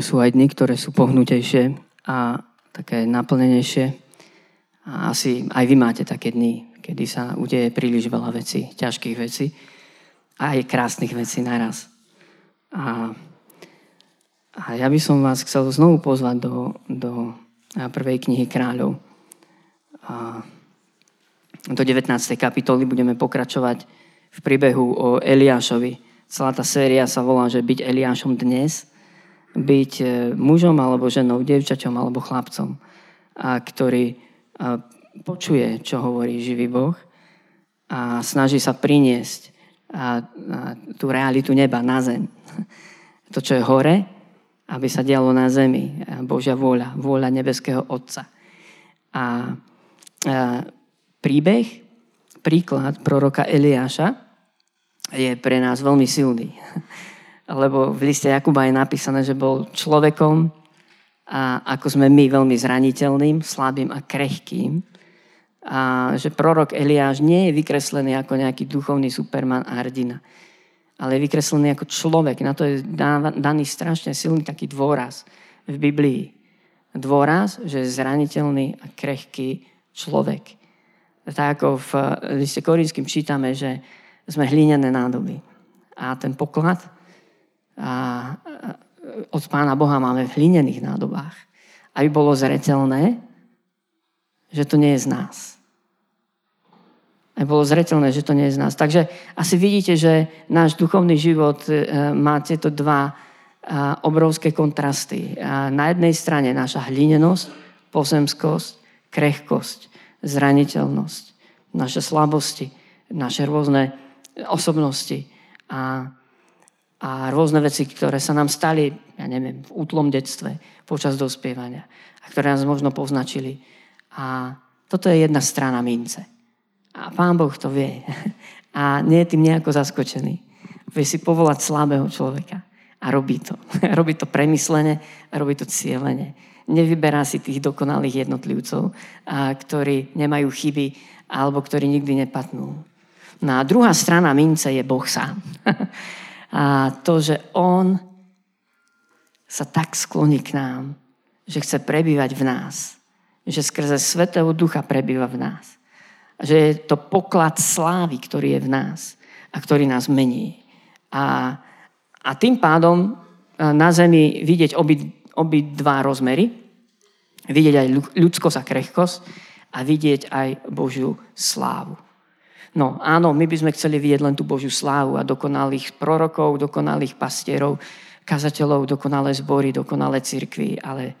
sú aj dny, ktoré sú pohnutejšie a také naplnenejšie. A asi aj vy máte také dny, kedy sa udeje príliš veľa vecí, ťažkých vecí a aj krásnych vecí naraz. A, a ja by som vás chcel znovu pozvať do, do prvej knihy kráľov. A do 19. kapitoly budeme pokračovať v príbehu o Eliášovi. Celá tá séria sa volá, že byť Eliášom dnes – byť e, mužom alebo ženou, devčaťom alebo chlapcom, a ktorý a počuje, čo hovorí živý Boh a snaží sa priniesť a, a tú realitu neba na zem. To, čo je hore, aby sa dialo na zemi. Božia vôľa, vôľa nebeského Otca. A, a príbeh, príklad proroka Eliáša je pre nás veľmi silný lebo v liste Jakuba je napísané, že bol človekom a ako sme my veľmi zraniteľným, slabým a krehkým. A že prorok Eliáš nie je vykreslený ako nejaký duchovný superman a hrdina, ale je vykreslený ako človek. Na to je daný strašne silný taký dôraz v Biblii. Dôraz, že je zraniteľný a krehký človek. Tak ako v liste Korinským čítame, že sme hlinené nádoby. A ten poklad, od Pána Boha máme v hlinených nádobách. Aby bolo zretelné, že to nie je z nás. Aby bolo zretelné, že to nie je z nás. Takže asi vidíte, že náš duchovný život e, má tieto dva e, obrovské kontrasty. Na jednej strane naša hlinenosť, pozemskosť, krehkosť, zraniteľnosť, naše slabosti, naše rôzne osobnosti a a rôzne veci, ktoré sa nám stali, ja neviem, v útlom detstve, počas dospievania a ktoré nás možno poznačili. A toto je jedna strana mince. A Pán Boh to vie. A nie je tým nejako zaskočený. Vie si povolať slabého človeka. A robí to. robí to premyslene robí to cieľene. Nevyberá si tých dokonalých jednotlivcov, ktorí nemajú chyby alebo ktorí nikdy nepatnú. No a druhá strana mince je Boh sám. A to, že On sa tak skloní k nám, že chce prebývať v nás. Že skrze Svetého Ducha prebýva v nás. Že je to poklad slávy, ktorý je v nás a ktorý nás mení. A, a tým pádom na zemi vidieť obi, obi dva rozmery. Vidieť aj ľudskosť a krehkosť a vidieť aj Božiu slávu. No áno, my by sme chceli vidieť len tú Božiu slávu a dokonalých prorokov, dokonalých pastierov, kazateľov, dokonalé zbory, dokonalé cirkvy, ale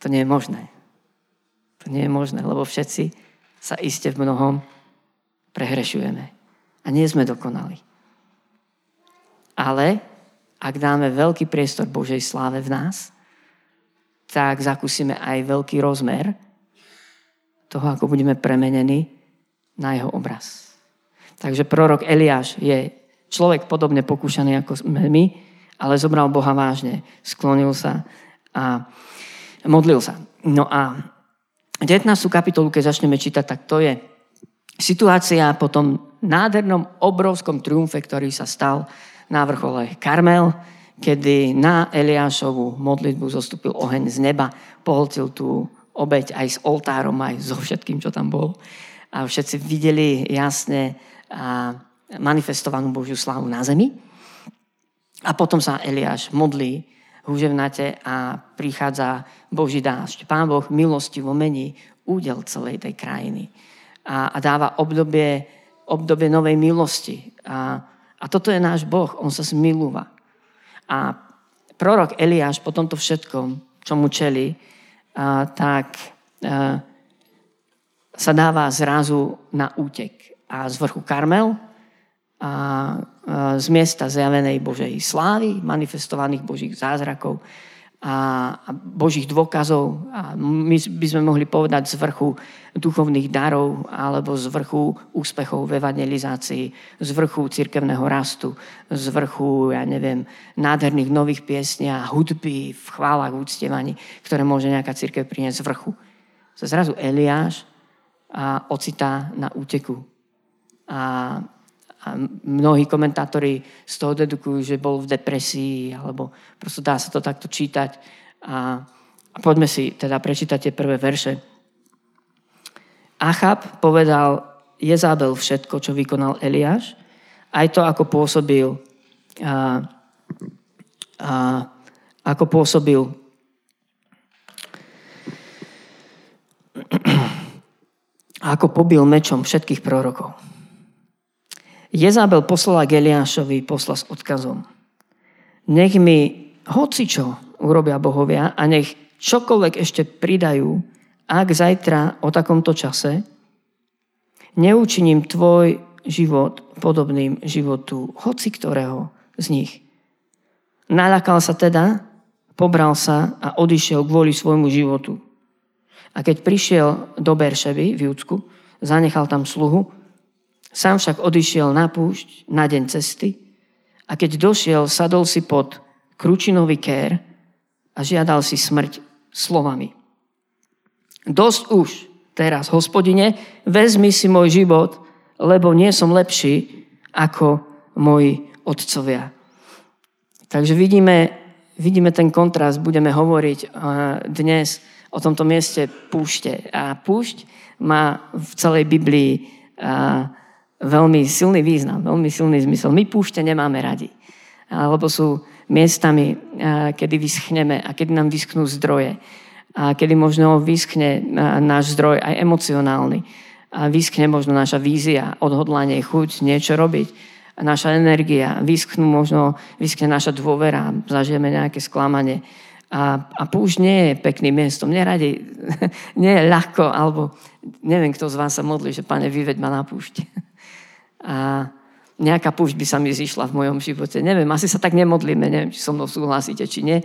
to nie je možné. To nie je možné, lebo všetci sa iste v mnohom prehrešujeme. A nie sme dokonali. Ale ak dáme veľký priestor Božej sláve v nás, tak zakúsime aj veľký rozmer toho, ako budeme premenení na jeho obraz. Takže prorok Eliáš je človek podobne pokúšaný ako my, ale zobral Boha vážne, sklonil sa a modlil sa. No a 19. kapitolu, keď začneme čítať, tak to je situácia po tom nádhernom, obrovskom triumfe, ktorý sa stal na vrchole Karmel, kedy na Eliášovu modlitbu zostúpil oheň z neba, pohltil tú obeď aj s oltárom, aj so všetkým, čo tam bolo a všetci videli jasne manifestovanú Božiu slávu na zemi. A potom sa Eliáš modlí húževnate a prichádza Boží dážď. Pán Boh milosti vo mení údel celej tej krajiny a, a dáva obdobie, obdobie novej milosti. A, a toto je náš Boh, On sa zmilúva. A prorok Eliáš po tomto všetkom, čo mu čeli, a, tak a, sa dáva zrazu na útek. A z vrchu Karmel a z miesta zjavenej Božej slávy, manifestovaných Božích zázrakov a Božích dôkazov. A my by sme mohli povedať z vrchu duchovných darov alebo z vrchu úspechov v evangelizácii, z vrchu cirkevného rastu, z vrchu, ja neviem, nádherných nových piesní a hudby v chválach, úctievaní, ktoré môže nejaká cirkev priniesť z vrchu. Zrazu Eliáš a ocitá na úteku. A, a mnohí komentátori z toho dedukujú, že bol v depresii, alebo prosto dá sa to takto čítať. A, a poďme si teda prečítať tie prvé verše. Achab povedal Jezábel všetko, čo vykonal Eliáš, aj to, ako pôsobil a, a, ako pôsobil ako pobil mečom všetkých prorokov. Jezabel poslala k Eliášovi posla s odkazom. Nech mi hocičo urobia bohovia a nech čokoľvek ešte pridajú, ak zajtra o takomto čase neučiním tvoj život podobným životu hoci ktorého z nich. Naľakal sa teda, pobral sa a odišiel kvôli svojmu životu. A keď prišiel do Berševy v Júdsku, zanechal tam sluhu, Sám však odišiel na púšť na deň cesty a keď došiel, sadol si pod kručinový kér a žiadal si smrť slovami. Dosť už teraz, hospodine, vezmi si môj život, lebo nie som lepší ako moji otcovia. Takže vidíme, vidíme ten kontrast, budeme hovoriť dnes o tomto mieste púšte. A púšť má v celej Biblii veľmi silný význam, veľmi silný zmysel. My púšte nemáme radi, lebo sú miestami, kedy vyschneme a kedy nám vyschnú zdroje. A kedy možno vyschne náš zdroj aj emocionálny. A vyschne možno naša vízia, odhodlanie, chuť niečo robiť. A naša energia, vyschnú možno, vyschne naša dôvera, zažijeme nejaké sklamanie. A, a púšť nie je pekným miestom. Neradi, nie je ľahko, alebo neviem, kto z vás sa modlí, že pane, vyveď ma na púšť a nejaká púšť by sa mi zišla v mojom živote. Neviem, asi sa tak nemodlíme, neviem, či so mnou súhlasíte, či nie.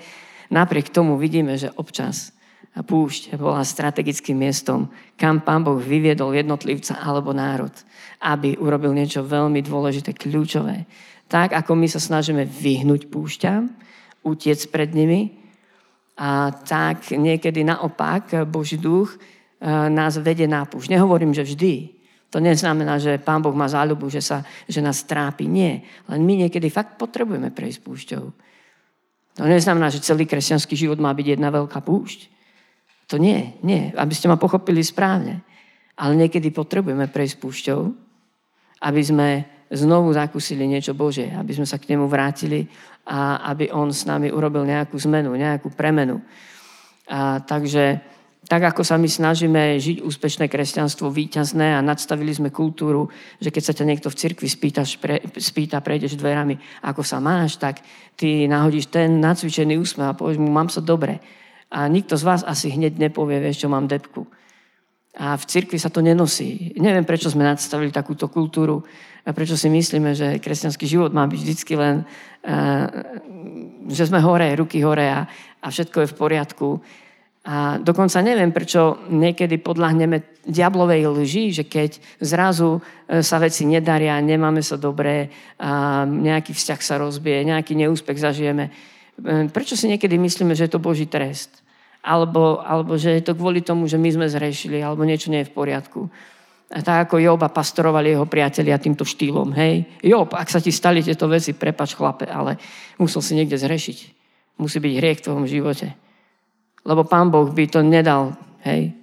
Napriek tomu vidíme, že občas púšť bola strategickým miestom, kam pán Boh vyviedol jednotlivca alebo národ, aby urobil niečo veľmi dôležité, kľúčové. Tak, ako my sa snažíme vyhnúť púšťam, utiec pred nimi, a tak niekedy naopak Boží duch eh, nás vedie na púšť. Nehovorím, že vždy, to neznamená, že Pán Boh má záľubu, že, sa, že nás trápi. Nie. Len my niekedy fakt potrebujeme prejsť púšťou. To neznamená, že celý kresťanský život má byť jedna veľká púšť. To nie, nie. Aby ste ma pochopili správne. Ale niekedy potrebujeme prejsť púšťou, aby sme znovu zakúsili niečo Bože, aby sme sa k nemu vrátili a aby on s nami urobil nejakú zmenu, nejakú premenu. A, takže tak ako sa my snažíme žiť úspešné kresťanstvo, výťazné a nadstavili sme kultúru, že keď sa ťa niekto v cirkvi spýtaš, pre, spýta, prejdeš dverami, ako sa máš, tak ty nahodíš ten nacvičený úsmev a povieš mu, mám sa dobre. A nikto z vás asi hneď nepovie, vieš, čo mám depku. A v cirkvi sa to nenosí. Neviem, prečo sme nadstavili takúto kultúru a prečo si myslíme, že kresťanský život má byť vždycky len, uh, že sme hore, ruky hore a, a všetko je v poriadku. A dokonca neviem, prečo niekedy podľahneme diablovej lži, že keď zrazu e, sa veci nedaria, nemáme sa dobré, a nejaký vzťah sa rozbije, nejaký neúspech zažijeme. E, prečo si niekedy myslíme, že je to Boží trest? Alebo, alebo že je to kvôli tomu, že my sme zrešili, alebo niečo nie je v poriadku. A tak ako Joba pastorovali jeho priatelia týmto štýlom. Hej, Job, ak sa ti stali tieto veci, prepač chlape, ale musel si niekde zrešiť. Musí byť hriech v tvojom živote. Lebo pán Boh by to nedal. Hej?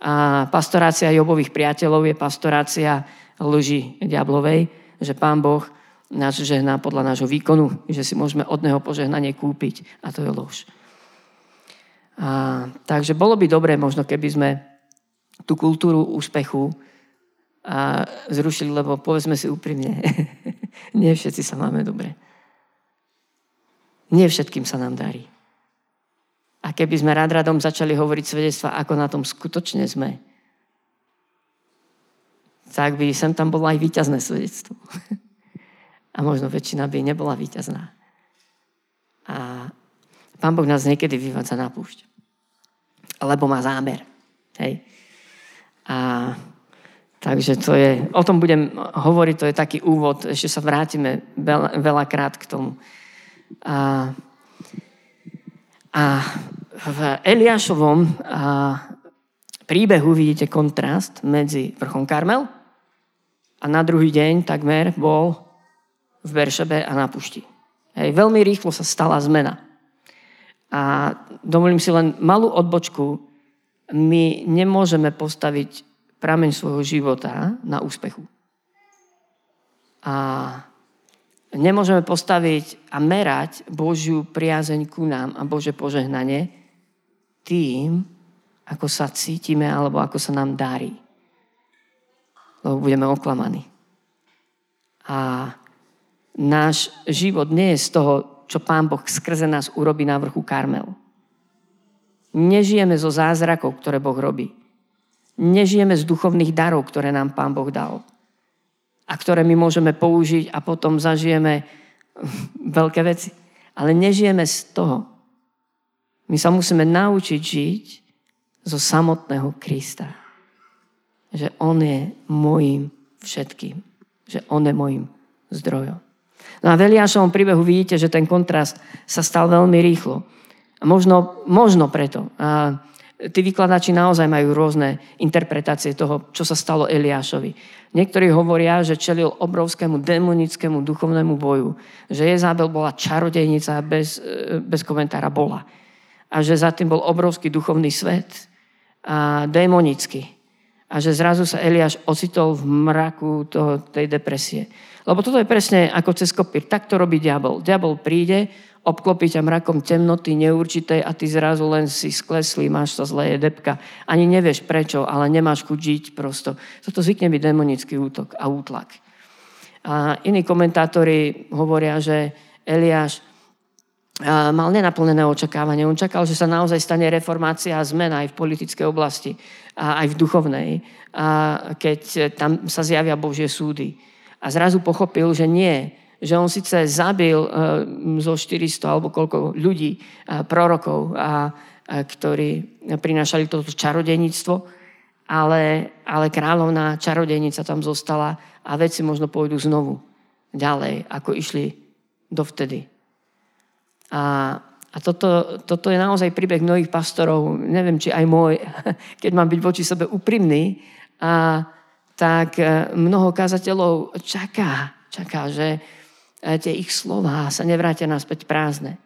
A pastorácia Jobových priateľov je pastorácia lži diablovej, že pán Boh nás žehná podľa nášho výkonu, že si môžeme od neho požehnanie kúpiť. A to je lož. A, takže bolo by dobré možno, keby sme tú kultúru úspechu a zrušili, lebo povedzme si úprimne, nie všetci sa máme dobre. Nie všetkým sa nám darí. A keby sme rád radom začali hovoriť svedectva, ako na tom skutočne sme, tak by sem tam bolo aj víťazné svedectvo. A možno väčšina by nebola víťazná. A Pán Boh nás niekedy vyvádza na púšť. Lebo má zámer. Hej. A takže to je, o tom budem hovoriť, to je taký úvod, ešte sa vrátime veľa, veľakrát k tomu. A a v Eliášovom príbehu vidíte kontrast medzi vrchom Karmel a na druhý deň takmer bol v Beršebe a na pušti. Hej, veľmi rýchlo sa stala zmena. A dovolím si len malú odbočku. My nemôžeme postaviť prameň svojho života na úspechu. A nemôžeme postaviť a merať Božiu priazeň ku nám a Bože požehnanie tým, ako sa cítime alebo ako sa nám darí. Lebo budeme oklamaní. A náš život nie je z toho, čo Pán Boh skrze nás urobí na vrchu Karmel. Nežijeme zo zázrakov, ktoré Boh robí. Nežijeme z duchovných darov, ktoré nám Pán Boh dal a ktoré my môžeme použiť a potom zažijeme veľké veci. Ale nežijeme z toho. My sa musíme naučiť žiť zo samotného Krista. Že On je môjim všetkým. Že On je môjim zdrojom. No a v Eliášovom príbehu vidíte, že ten kontrast sa stal veľmi rýchlo. Možno, možno preto. A tí vykladači naozaj majú rôzne interpretácie toho, čo sa stalo Eliášovi. Niektorí hovoria, že čelil obrovskému demonickému duchovnému boju. Že Jezabel bola čarodejnica bez, e, bez komentára bola. A že za tým bol obrovský duchovný svet a démonický. A že zrazu sa Eliáš ocitol v mraku toho, tej depresie. Lebo toto je presne ako cez kopír. Tak to robí diabol. Diabol príde, obklopí ťa mrakom temnoty neurčitej a ty zrazu len si skleslý, máš sa zlé, je depka. Ani nevieš prečo, ale nemáš chuť žiť prosto. Toto zvykne byť demonický útok a útlak. A iní komentátori hovoria, že Eliáš mal nenaplnené očakávanie. On čakal, že sa naozaj stane reformácia a zmena aj v politickej oblasti a aj v duchovnej, a keď tam sa zjavia Božie súdy. A zrazu pochopil, že nie, že on síce zabil uh, zo 400 alebo koľko ľudí, uh, prorokov, a, a, ktorí prinášali toto čarodejníctvo, ale, ale kráľovná čarodejnica tam zostala a veci možno pôjdu znovu ďalej, ako išli dovtedy. A, a toto, toto je naozaj príbeh mnohých pastorov, neviem, či aj môj, keď mám byť voči sebe úprimný, a, tak e, mnoho kazateľov čaká, čaká, že, tie ich slova sa nevrátia naspäť prázdne.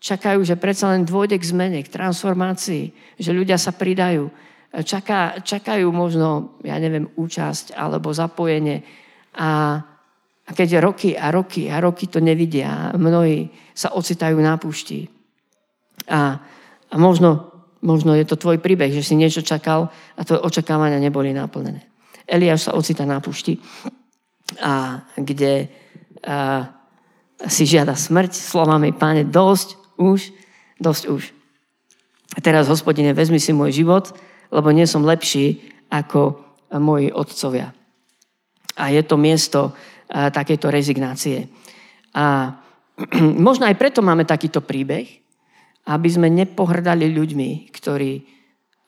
Čakajú, že predsa len dôjde k zmene, k transformácii, že ľudia sa pridajú. Čaká, čakajú možno, ja neviem, účasť alebo zapojenie. A, a keď roky a roky a roky to nevidia, mnohí sa ocitajú na púšti. A, a možno, možno je to tvoj príbeh, že si niečo čakal a tvoje očakávania neboli naplnené. Eliáš sa ocita na púšti, a kde a si žiada smrť slovami, páne, dosť už, dosť už. A teraz, hospodine, vezmi si môj život, lebo nie som lepší ako moji otcovia. A je to miesto takejto rezignácie. A možno aj preto máme takýto príbeh, aby sme nepohrdali ľuďmi, ktorí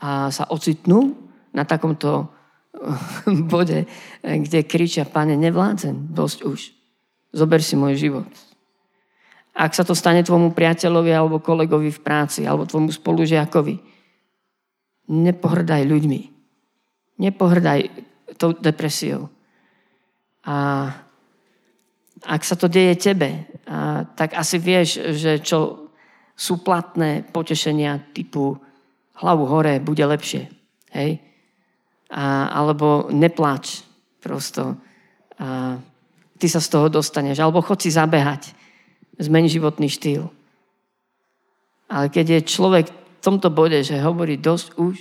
sa ocitnú na takomto bode, kde kričia, pane, nevládzem, dosť už. Zober si môj život. Ak sa to stane tvojmu priateľovi alebo kolegovi v práci alebo tvojmu spolužiakovi, nepohrdaj ľuďmi. Nepohrdaj tou depresiou. A ak sa to deje tebe, a, tak asi vieš, že čo sú platné potešenia typu hlavu hore, bude lepšie. Hej? A, alebo neplač prosto. A, ty sa z toho dostaneš. Alebo chod si zabehať. Zmeň životný štýl. Ale keď je človek v tomto bode, že hovorí dosť už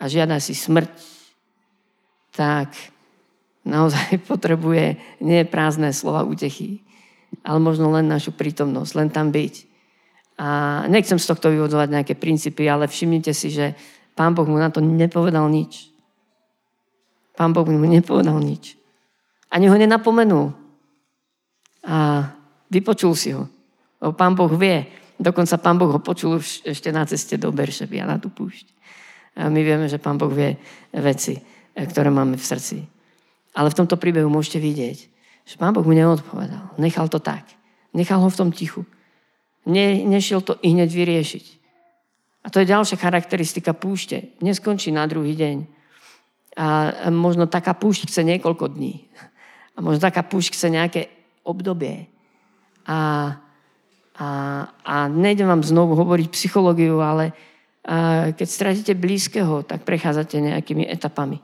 a žiada si smrť, tak naozaj potrebuje nie prázdne slova útechy, ale možno len našu prítomnosť, len tam byť. A nechcem z tohto vyvodovať nejaké princípy, ale všimnite si, že Pán Boh mu na to nepovedal nič. Pán Boh mu nepovedal nič. Ani ho nenapomenul a vypočul si ho. O, pán Boh vie. Dokonca pán Boh ho počul ešte na ceste do Beršeby a na tú púšť. A my vieme, že pán Boh vie veci, ktoré máme v srdci. Ale v tomto príbehu môžete vidieť, že pán Boh mu neodpovedal. Nechal to tak. Nechal ho v tom tichu. Ne, nešiel to i hneď vyriešiť. A to je ďalšia charakteristika púšte. Neskončí na druhý deň. A možno taká púšť chce niekoľko dní. A možno taká púšť chce nejaké obdobie. A, a, a nejdem vám znovu hovoriť psychológiu, ale a keď stratíte blízkeho, tak prechádzate nejakými etapami.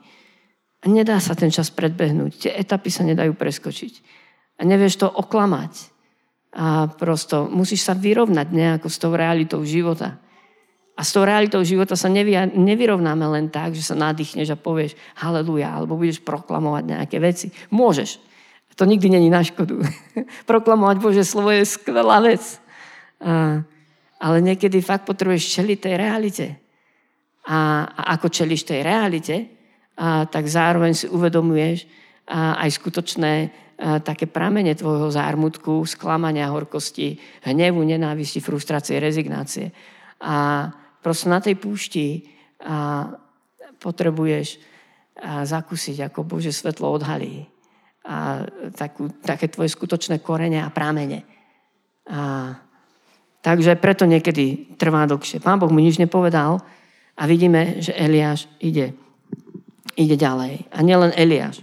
A nedá sa ten čas predbehnúť. Tie etapy sa nedajú preskočiť. A nevieš to oklamať. A prosto musíš sa vyrovnať nejako s tou realitou života. A s tou realitou života sa nevy, nevyrovnáme len tak, že sa nadýchneš a povieš haleluja, alebo budeš proklamovať nejaké veci. Môžeš. To nikdy není na škodu. Proklamovať Bože slovo je skvelá vec. A, ale niekedy fakt potrebuješ čeliť tej realite. A, a ako čeliš tej realite, a, tak zároveň si uvedomuješ a, aj skutočné a, také pramene tvojho zármutku, sklamania, horkosti, hnevu, nenávisti, frustrácie, rezignácie. A proste na tej púšti a potrebuješ a zakúsiť, ako Bože svetlo odhalí a takú, také tvoje skutočné korene a prámene. A, takže preto niekedy trvá dlhšie. Pán Boh mu nič nepovedal a vidíme, že Eliáš ide, ide ďalej. A nielen Eliáš.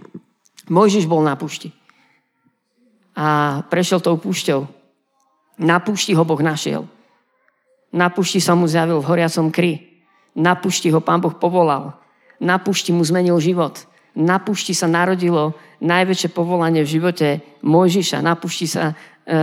Mojžiš bol na púšti. A prešiel tou púšťou. Na púšti ho Boh našiel. Na pušti sa mu zjavil v horiacom kry. Na pušti ho pán Boh povolal. Na pušti mu zmenil život. Na pušti sa narodilo najväčšie povolanie v živote Mojžiša. Na pušti sa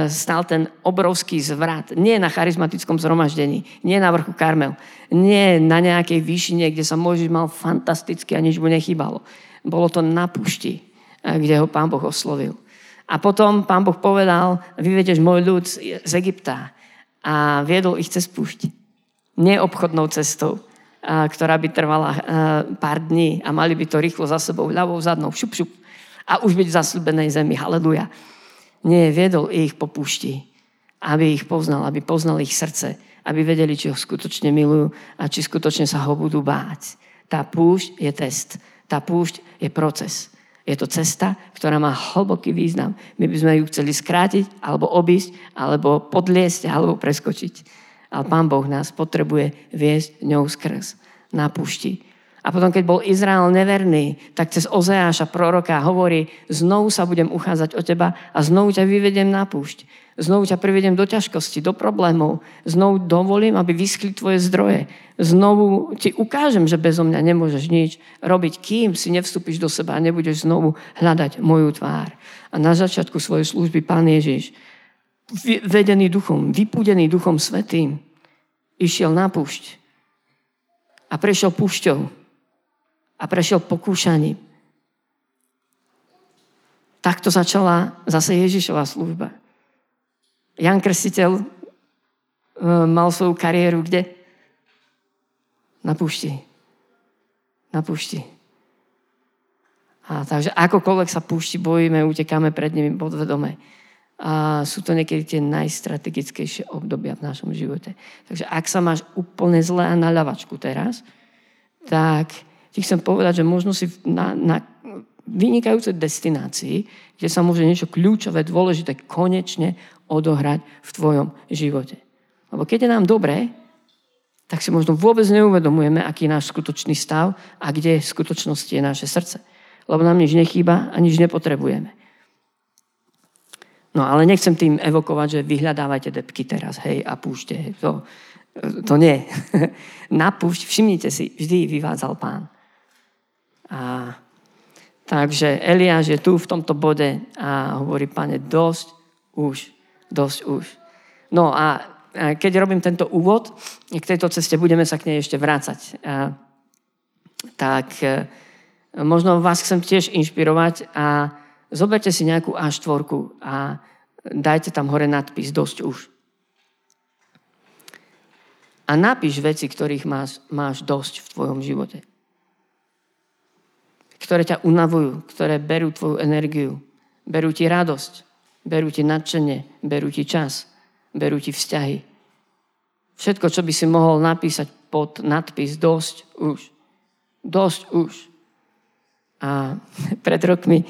stal ten obrovský zvrat. Nie na charizmatickom zhromaždení, nie na vrchu Karmel, nie na nejakej výšine, kde sa Mojžiš mal fantasticky a nič mu nechýbalo. Bolo to na pušti, e, kde ho pán Boh oslovil. A potom pán Boh povedal, vyvedeš môj ľud z Egypta a viedol ich cez púšť. Neobchodnou cestou, ktorá by trvala pár dní a mali by to rýchlo za sebou, ľavou, zadnou, šup, šup. A už byť v zasľubenej zemi. Haleluja. Nie, viedol ich po púšti, aby ich poznal, aby poznal ich srdce, aby vedeli, či ho skutočne milujú a či skutočne sa ho budú báť. Tá púšť je test. Tá púšť je proces. Je to cesta, ktorá má hlboký význam. My by sme ju chceli skrátiť, alebo obísť, alebo podliesť, alebo preskočiť. Ale Pán Boh nás potrebuje viesť ňou skrz na púšti. A potom, keď bol Izrael neverný, tak cez Ozeáša proroka hovorí, znovu sa budem uchádzať o teba a znovu ťa vyvedem na púšť. Znovu ťa privedem do ťažkosti, do problémov. Znovu dovolím, aby vyskli tvoje zdroje. Znovu ti ukážem, že bezo mňa nemôžeš nič robiť, kým si nevstúpiš do seba a nebudeš znovu hľadať moju tvár. A na začiatku svojej služby Pán Ježiš, vedený duchom, vypúdený duchom svetým, išiel na púšť a prešiel púšťou a prešiel pokúšaním. Takto začala zase Ježišová služba. Jan Krstiteľ e, mal svoju kariéru kde? Na púšti. Na púšti. A takže akokoľvek sa púšti bojíme, utekáme pred nimi podvedome. A sú to niekedy tie najstrategickejšie obdobia v našom živote. Takže ak sa máš úplne zle a na ľavačku teraz, tak ti chcem povedať, že možno si na, na vynikajúcej destinácii, kde sa môže niečo kľúčové, dôležité konečne odohrať v tvojom živote. Lebo keď je nám dobré, tak si možno vôbec neuvedomujeme, aký je náš skutočný stav a kde v skutočnosti je naše srdce. Lebo nám nič nechýba a nič nepotrebujeme. No ale nechcem tým evokovať, že vyhľadávajte depky teraz, hej, a púšte. To, to nie. Na púšť, všimnite si, vždy vyvádzal pán. A, takže Eliáš je tu v tomto bode a hovorí, pane, dosť už, dosť už. No a keď robím tento úvod, k tejto ceste budeme sa k nej ešte vrácať. A, tak e, možno vás chcem tiež inšpirovať a zoberte si nejakú A4 a dajte tam hore nadpis dosť už. A napíš veci, ktorých máš, máš dosť v tvojom živote ktoré ťa unavujú, ktoré berú tvoju energiu, berú ti radosť, berú ti nadšenie, berú ti čas, berú ti vzťahy. Všetko, čo by si mohol napísať pod nadpis dosť už. Dosť už. A pred rokmi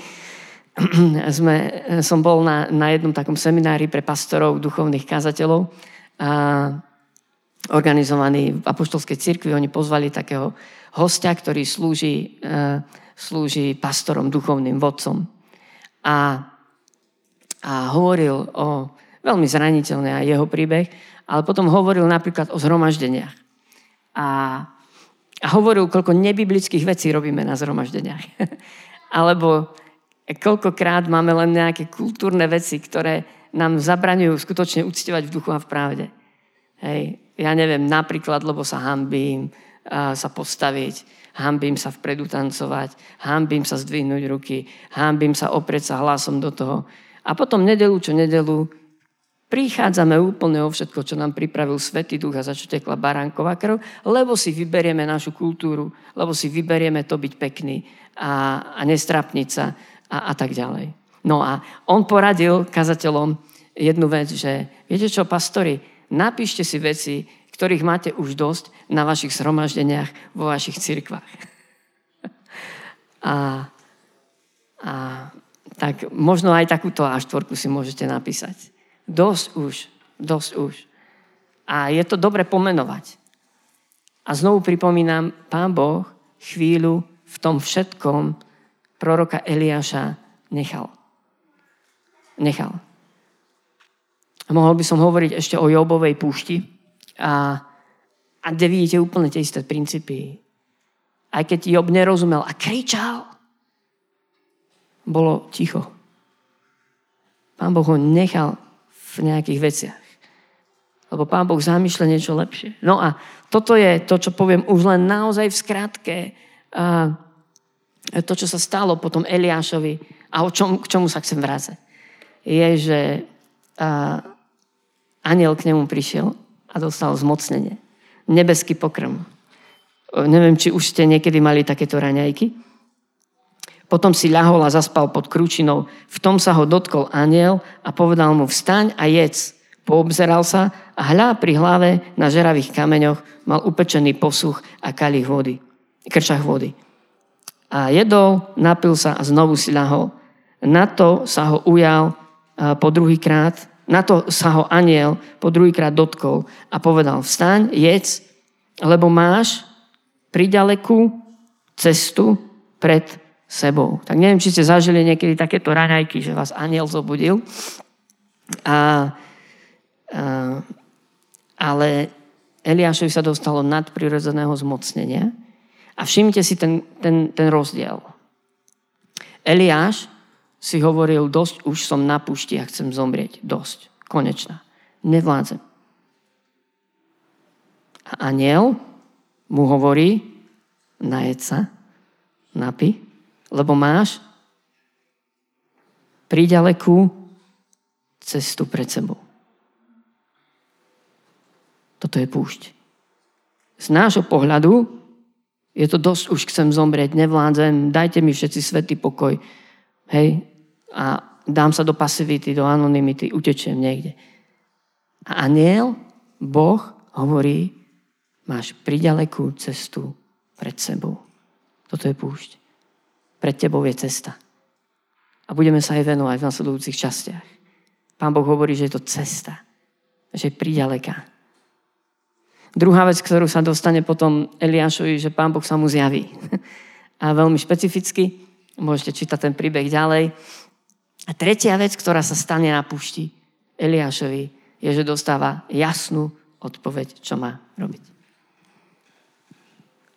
sme, som bol na, na jednom takom seminári pre pastorov, duchovných kazateľov a organizovaný v Apoštolskej cirkvi. Oni pozvali takého hostia, ktorý slúži slúži pastorom, duchovným vodcom. A, a hovoril o veľmi zraniteľný aj jeho príbeh, ale potom hovoril napríklad o zhromaždeniach. A, a hovoril, koľko nebiblických vecí robíme na zhromaždeniach. Alebo koľkokrát máme len nejaké kultúrne veci, ktoré nám zabraňujú skutočne uctievať v duchu a v pravde. Hej. Ja neviem, napríklad, lebo sa hambím sa postaviť, hambím sa vpredu tancovať, hambím sa zdvihnúť ruky, hambím sa oprieť sa hlasom do toho. A potom nedelu čo nedelu prichádzame úplne o všetko, čo nám pripravil Svetý Duch a za čo tekla baránková krv, lebo si vyberieme našu kultúru, lebo si vyberieme to byť pekný a, a nestrapniť sa a, a tak ďalej. No a on poradil kazateľom jednu vec, že viete čo, pastori, napíšte si veci, ktorých máte už dosť na vašich zhromaždeniach vo vašich cirkvách. a, a tak možno aj takúto A4 si môžete napísať. Dosť už, dosť už. A je to dobre pomenovať. A znovu pripomínam, pán Boh chvíľu v tom všetkom proroka Eliáša nechal. Nechal. Mohol by som hovoriť ešte o Jobovej púšti a, a kde vidíte úplne tie isté princípy. Aj keď Job nerozumel a kričal, bolo ticho. Pán Boh ho nechal v nejakých veciach. Lebo Pán Boh zamýšľa niečo lepšie. No a toto je to, čo poviem už len naozaj v skratke. A to, čo sa stalo potom Eliášovi a o čom, k čomu sa chcem vrácať, je, že a, aniel k nemu prišiel a dostal zmocnenie. Nebeský pokrm. Neviem, či už ste niekedy mali takéto raňajky. Potom si ľahol a zaspal pod krúčinou. V tom sa ho dotkol aniel a povedal mu, vstaň a jedz. Poobzeral sa a hľa pri hlave na žeravých kameňoch mal upečený posuch a kalich vody, krčach vody. A jedol, napil sa a znovu si ľahol. Na to sa ho ujal po druhý krát, na to sa ho aniel po druhýkrát dotkol a povedal, vstaň, jedz, lebo máš priďalekú cestu pred sebou. Tak neviem, či ste zažili niekedy takéto raňajky, že vás aniel zobudil. A, a, ale Eliášovi sa dostalo nadprirodzeného zmocnenia. A všimnite si ten, ten, ten rozdiel. Eliáš si hovoril, dosť už som na pušti a chcem zomrieť. Dosť. Konečná. Nevládzem. A aniel mu hovorí, najed sa, napi, lebo máš príďalekú cestu pred sebou. Toto je púšť. Z nášho pohľadu je to dosť, už chcem zomrieť, nevládzem, dajte mi všetci svetý pokoj. Hej? A dám sa do pasivity, do anonymity, utečiem niekde. A aniel, Boh, hovorí, máš priďalekú cestu pred sebou. Toto je púšť. Pred tebou je cesta. A budeme sa aj venovať v nasledujúcich častiach. Pán Boh hovorí, že je to cesta. Že je priďaleká. Druhá vec, ktorú sa dostane potom Eliášovi, že Pán Boh sa mu zjaví. A veľmi špecificky. Môžete čítať ten príbeh ďalej. A tretia vec, ktorá sa stane na púšti Eliášovi, je, že dostáva jasnú odpoveď, čo má robiť.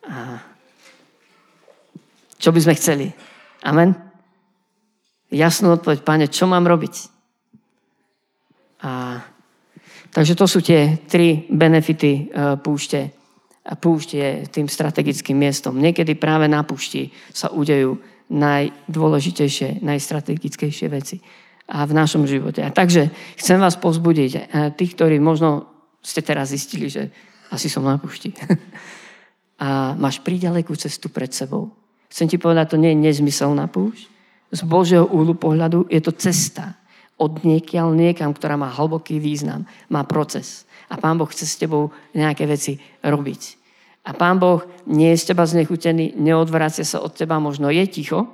A čo by sme chceli. Amen? Jasnú odpoveď, páne, čo mám robiť? A, takže to sú tie tri benefity uh, púšte. A púšť je tým strategickým miestom. Niekedy práve na púšti sa udejú najdôležitejšie, najstrategickejšie veci a v našom živote. A takže chcem vás pozbudiť, e, tých, ktorí možno ste teraz zistili, že asi som na púšti. a máš príďalekú cestu pred sebou. Chcem ti povedať, to nie je nezmyselná púšť. Z Božieho úhlu pohľadu je to cesta od niekiaľ niekam, ktorá má hlboký význam, má proces. A Pán Boh chce s tebou nejaké veci robiť. A Pán Boh nie je z teba znechutený, neodvracia sa od teba, možno je ticho,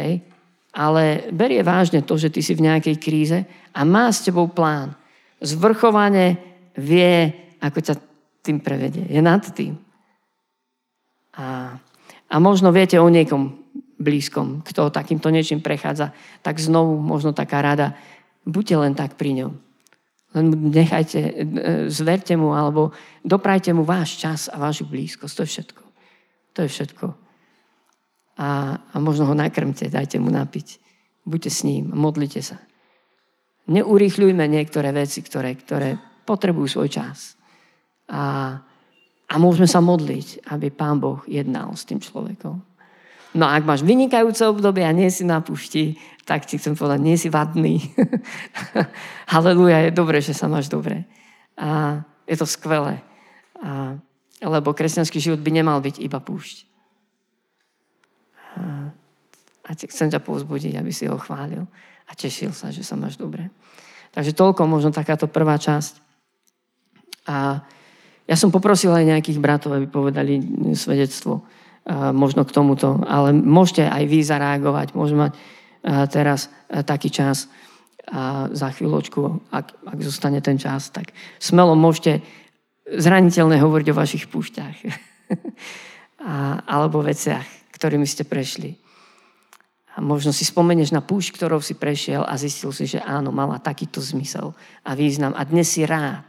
hej, ale berie vážne to, že ty si v nejakej kríze a má s tebou plán. Zvrchovane vie, ako ťa tým prevedie. Je nad tým. A a možno viete o niekom blízkom, kto takýmto niečím prechádza, tak znovu možno taká rada, buďte len tak pri ňom. Len nechajte, e, zverte mu alebo doprajte mu váš čas a vašu blízkosť. To je všetko. To je všetko. A, a možno ho nakrmte, dajte mu napiť. Buďte s ním, modlite sa. Neurýchľujme niektoré veci, ktoré, ktoré potrebujú svoj čas. A, a môžeme sa modliť, aby Pán Boh jednal s tým človekom. No a ak máš vynikajúce obdobie a nie si na pušti, tak ti chcem povedať, nie si vadný. Haleluja, je dobré, že sa máš dobre. A je to skvelé. A, lebo kresťanský život by nemal byť iba púšť. A, a chcem ťa povzbudiť, aby si ho chválil a tešil sa, že sa máš dobre. Takže toľko možno takáto prvá časť. A ja som poprosil aj nejakých bratov, aby povedali svedectvo možno k tomuto, ale môžete aj vy zareagovať. Môžeme mať teraz taký čas za chvíľočku, ak, ak zostane ten čas, tak smelo môžete zraniteľne hovoriť o vašich púšťach a, alebo veciach, ktorými ste prešli. A možno si spomenieš na púšť, ktorou si prešiel a zistil si, že áno, mala takýto zmysel a význam. A dnes si rád,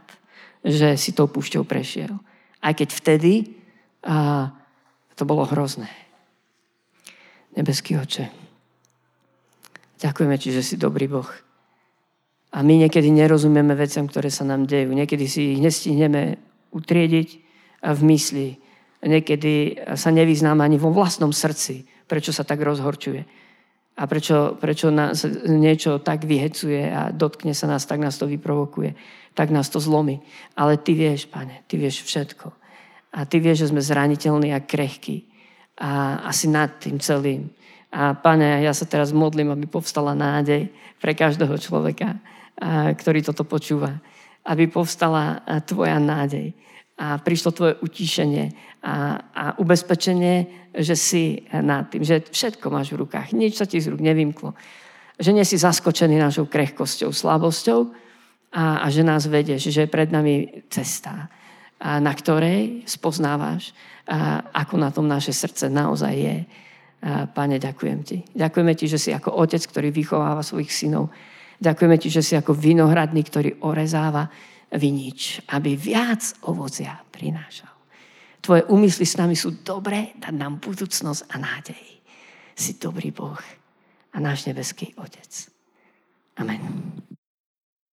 že si tou púšťou prešiel. Aj keď vtedy a, to bolo hrozné. Nebeský oče, ďakujeme ti, že si dobrý Boh. A my niekedy nerozumieme veciam, ktoré sa nám dejú. Niekedy si ich nestihneme utriediť v mysli. Niekedy sa nevyznáme ani vo vlastnom srdci, prečo sa tak rozhorčuje. A prečo, prečo nás niečo tak vyhecuje a dotkne sa nás, tak nás to vyprovokuje tak nás to zlomí. Ale ty vieš, pane, ty vieš všetko. A ty vieš, že sme zraniteľní a krehkí. A asi nad tým celým. A pane, ja sa teraz modlím, aby povstala nádej pre každého človeka, ktorý toto počúva. Aby povstala tvoja nádej. A prišlo tvoje utíšenie a, a ubezpečenie, že si nad tým, že všetko máš v rukách. Nič sa ti z rúk nevymklo. Že nie si zaskočený našou krehkosťou, slabosťou, a, a že nás vedieš, že je pred nami cesta, na ktorej spoznávaš, ako na tom naše srdce naozaj je. Pane, ďakujem ti. Ďakujeme ti, že si ako otec, ktorý vychováva svojich synov. Ďakujeme ti, že si ako vinohradník, ktorý orezáva vinič, aby viac ovocia prinášal. Tvoje úmysly s nami sú dobré, dať nám budúcnosť a nádej. Si dobrý Boh a náš nebeský Otec. Amen.